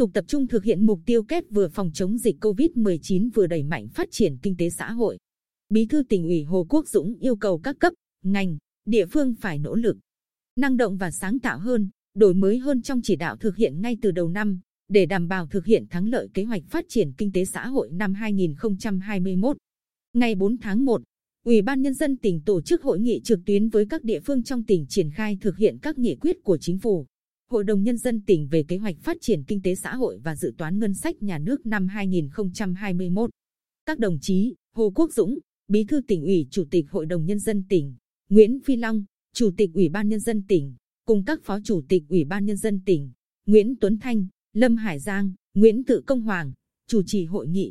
tục tập trung thực hiện mục tiêu kép vừa phòng chống dịch COVID-19 vừa đẩy mạnh phát triển kinh tế xã hội. Bí thư tỉnh ủy Hồ Quốc Dũng yêu cầu các cấp, ngành, địa phương phải nỗ lực, năng động và sáng tạo hơn, đổi mới hơn trong chỉ đạo thực hiện ngay từ đầu năm, để đảm bảo thực hiện thắng lợi kế hoạch phát triển kinh tế xã hội năm 2021. Ngày 4 tháng 1, Ủy ban Nhân dân tỉnh tổ chức hội nghị trực tuyến với các địa phương trong tỉnh triển khai thực hiện các nghị quyết của chính phủ. Hội đồng Nhân dân tỉnh về kế hoạch phát triển kinh tế xã hội và dự toán ngân sách nhà nước năm 2021. Các đồng chí Hồ Quốc Dũng, Bí thư tỉnh ủy, Chủ tịch Hội đồng Nhân dân tỉnh, Nguyễn Phi Long, Chủ tịch Ủy ban Nhân dân tỉnh, cùng các Phó Chủ tịch Ủy ban Nhân dân tỉnh, Nguyễn Tuấn Thanh, Lâm Hải Giang, Nguyễn Tự Công Hoàng, chủ trì hội nghị.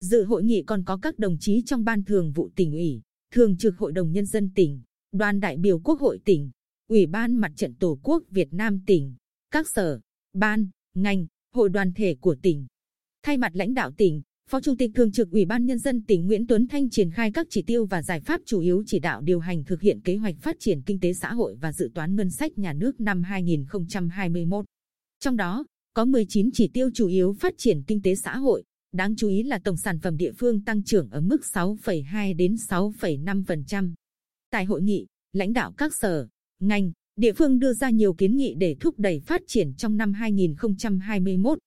Dự hội nghị còn có các đồng chí trong Ban Thường vụ tỉnh ủy, Thường trực Hội đồng Nhân dân tỉnh, đoàn đại biểu Quốc hội tỉnh, Ủy ban Mặt trận Tổ quốc Việt Nam tỉnh, các sở, ban, ngành, hội đoàn thể của tỉnh. Thay mặt lãnh đạo tỉnh, Phó Chủ tịch Thường trực Ủy ban Nhân dân tỉnh Nguyễn Tuấn Thanh triển khai các chỉ tiêu và giải pháp chủ yếu chỉ đạo điều hành thực hiện kế hoạch phát triển kinh tế xã hội và dự toán ngân sách nhà nước năm 2021. Trong đó, có 19 chỉ tiêu chủ yếu phát triển kinh tế xã hội, đáng chú ý là tổng sản phẩm địa phương tăng trưởng ở mức 6,2 đến 6,5%. Tại hội nghị, lãnh đạo các sở, ngành, địa phương đưa ra nhiều kiến nghị để thúc đẩy phát triển trong năm 2021.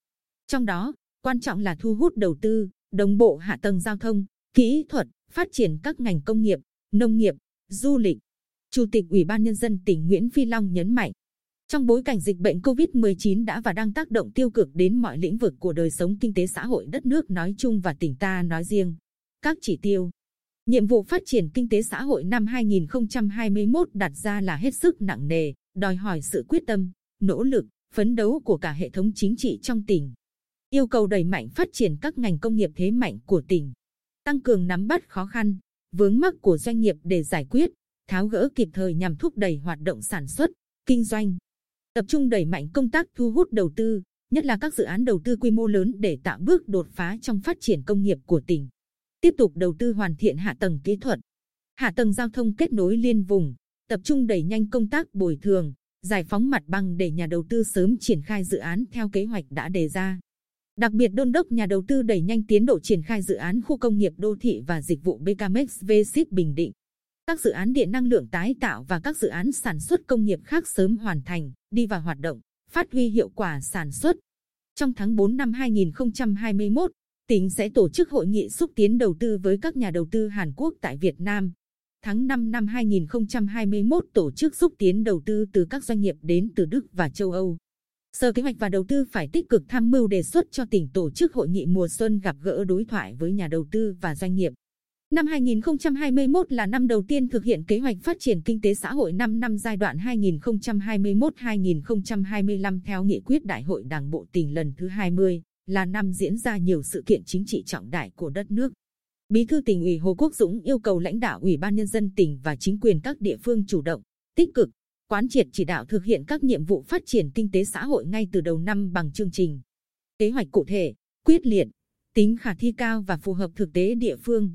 Trong đó, quan trọng là thu hút đầu tư, đồng bộ hạ tầng giao thông, kỹ thuật, phát triển các ngành công nghiệp, nông nghiệp, du lịch. Chủ tịch Ủy ban Nhân dân tỉnh Nguyễn Phi Long nhấn mạnh, trong bối cảnh dịch bệnh COVID-19 đã và đang tác động tiêu cực đến mọi lĩnh vực của đời sống kinh tế xã hội đất nước nói chung và tỉnh ta nói riêng. Các chỉ tiêu, nhiệm vụ phát triển kinh tế xã hội năm 2021 đặt ra là hết sức nặng nề, đòi hỏi sự quyết tâm, nỗ lực, phấn đấu của cả hệ thống chính trị trong tỉnh. Yêu cầu đẩy mạnh phát triển các ngành công nghiệp thế mạnh của tỉnh, tăng cường nắm bắt khó khăn, vướng mắc của doanh nghiệp để giải quyết, tháo gỡ kịp thời nhằm thúc đẩy hoạt động sản xuất, kinh doanh, tập trung đẩy mạnh công tác thu hút đầu tư, nhất là các dự án đầu tư quy mô lớn để tạo bước đột phá trong phát triển công nghiệp của tỉnh. Tiếp tục đầu tư hoàn thiện hạ tầng kỹ thuật, hạ tầng giao thông kết nối liên vùng, tập trung đẩy nhanh công tác bồi thường, giải phóng mặt bằng để nhà đầu tư sớm triển khai dự án theo kế hoạch đã đề ra. Đặc biệt đôn đốc nhà đầu tư đẩy nhanh tiến độ triển khai dự án khu công nghiệp đô thị và dịch vụ BKMX V Bình Định các dự án điện năng lượng tái tạo và các dự án sản xuất công nghiệp khác sớm hoàn thành, đi vào hoạt động, phát huy hiệu quả sản xuất. Trong tháng 4 năm 2021, tỉnh sẽ tổ chức hội nghị xúc tiến đầu tư với các nhà đầu tư Hàn Quốc tại Việt Nam. Tháng 5 năm 2021 tổ chức xúc tiến đầu tư từ các doanh nghiệp đến từ Đức và châu Âu. Sở Kế hoạch và Đầu tư phải tích cực tham mưu đề xuất cho tỉnh tổ chức hội nghị mùa xuân gặp gỡ đối thoại với nhà đầu tư và doanh nghiệp. Năm 2021 là năm đầu tiên thực hiện kế hoạch phát triển kinh tế xã hội 5 năm giai đoạn 2021-2025 theo nghị quyết Đại hội Đảng bộ tỉnh lần thứ 20, là năm diễn ra nhiều sự kiện chính trị trọng đại của đất nước. Bí thư tỉnh ủy Hồ Quốc Dũng yêu cầu lãnh đạo Ủy ban Nhân dân tỉnh và chính quyền các địa phương chủ động, tích cực, quán triệt chỉ đạo thực hiện các nhiệm vụ phát triển kinh tế xã hội ngay từ đầu năm bằng chương trình. Kế hoạch cụ thể, quyết liệt, tính khả thi cao và phù hợp thực tế địa phương.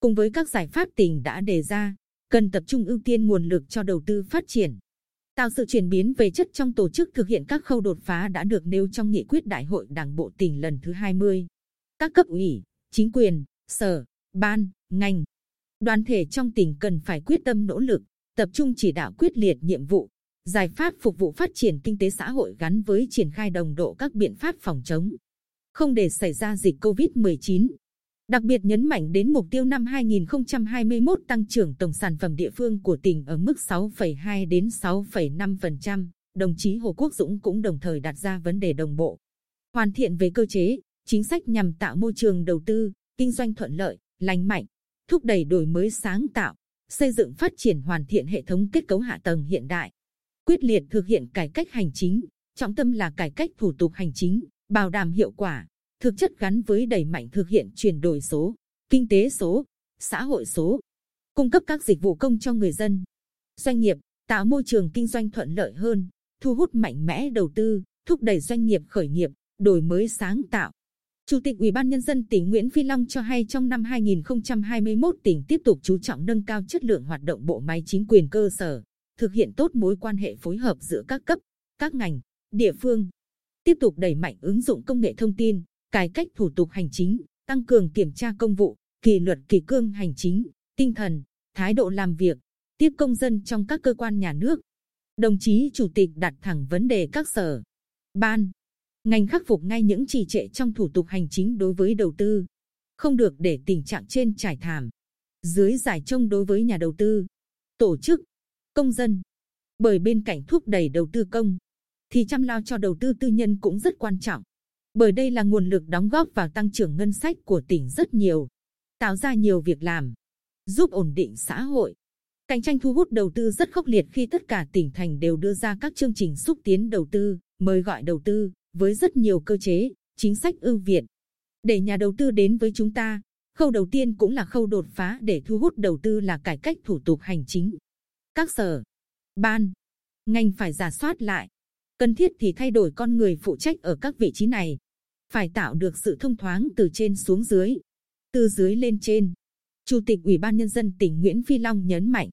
Cùng với các giải pháp tỉnh đã đề ra, cần tập trung ưu tiên nguồn lực cho đầu tư phát triển, tạo sự chuyển biến về chất trong tổ chức thực hiện các khâu đột phá đã được nêu trong nghị quyết Đại hội Đảng bộ tỉnh lần thứ 20. Các cấp ủy, chính quyền, sở, ban, ngành, đoàn thể trong tỉnh cần phải quyết tâm nỗ lực, tập trung chỉ đạo quyết liệt nhiệm vụ, giải pháp phục vụ phát triển kinh tế xã hội gắn với triển khai đồng độ các biện pháp phòng chống, không để xảy ra dịch COVID-19 đặc biệt nhấn mạnh đến mục tiêu năm 2021 tăng trưởng tổng sản phẩm địa phương của tỉnh ở mức 6,2 đến 6,5%. Đồng chí Hồ Quốc Dũng cũng đồng thời đặt ra vấn đề đồng bộ, hoàn thiện về cơ chế, chính sách nhằm tạo môi trường đầu tư, kinh doanh thuận lợi, lành mạnh, thúc đẩy đổi mới sáng tạo, xây dựng phát triển hoàn thiện hệ thống kết cấu hạ tầng hiện đại, quyết liệt thực hiện cải cách hành chính, trọng tâm là cải cách thủ tục hành chính, bảo đảm hiệu quả, thực chất gắn với đẩy mạnh thực hiện chuyển đổi số, kinh tế số, xã hội số, cung cấp các dịch vụ công cho người dân, doanh nghiệp, tạo môi trường kinh doanh thuận lợi hơn, thu hút mạnh mẽ đầu tư, thúc đẩy doanh nghiệp khởi nghiệp, đổi mới sáng tạo. Chủ tịch Ủy ban Nhân dân tỉnh Nguyễn Phi Long cho hay trong năm 2021 tỉnh tiếp tục chú trọng nâng cao chất lượng hoạt động bộ máy chính quyền cơ sở, thực hiện tốt mối quan hệ phối hợp giữa các cấp, các ngành, địa phương, tiếp tục đẩy mạnh ứng dụng công nghệ thông tin, cải cách thủ tục hành chính, tăng cường kiểm tra công vụ, kỷ luật kỷ cương hành chính, tinh thần, thái độ làm việc, tiếp công dân trong các cơ quan nhà nước. Đồng chí Chủ tịch đặt thẳng vấn đề các sở, ban, ngành khắc phục ngay những trì trệ trong thủ tục hành chính đối với đầu tư. Không được để tình trạng trên trải thảm, dưới giải trông đối với nhà đầu tư, tổ chức, công dân. Bởi bên cạnh thúc đẩy đầu tư công, thì chăm lo cho đầu tư tư nhân cũng rất quan trọng. Bởi đây là nguồn lực đóng góp vào tăng trưởng ngân sách của tỉnh rất nhiều, tạo ra nhiều việc làm, giúp ổn định xã hội. Cạnh tranh thu hút đầu tư rất khốc liệt khi tất cả tỉnh thành đều đưa ra các chương trình xúc tiến đầu tư, mời gọi đầu tư, với rất nhiều cơ chế, chính sách ưu việt. Để nhà đầu tư đến với chúng ta, khâu đầu tiên cũng là khâu đột phá để thu hút đầu tư là cải cách thủ tục hành chính. Các sở, ban, ngành phải giả soát lại. Cần thiết thì thay đổi con người phụ trách ở các vị trí này. Phải tạo được sự thông thoáng từ trên xuống dưới, từ dưới lên trên. Chủ tịch Ủy ban Nhân dân tỉnh Nguyễn Phi Long nhấn mạnh,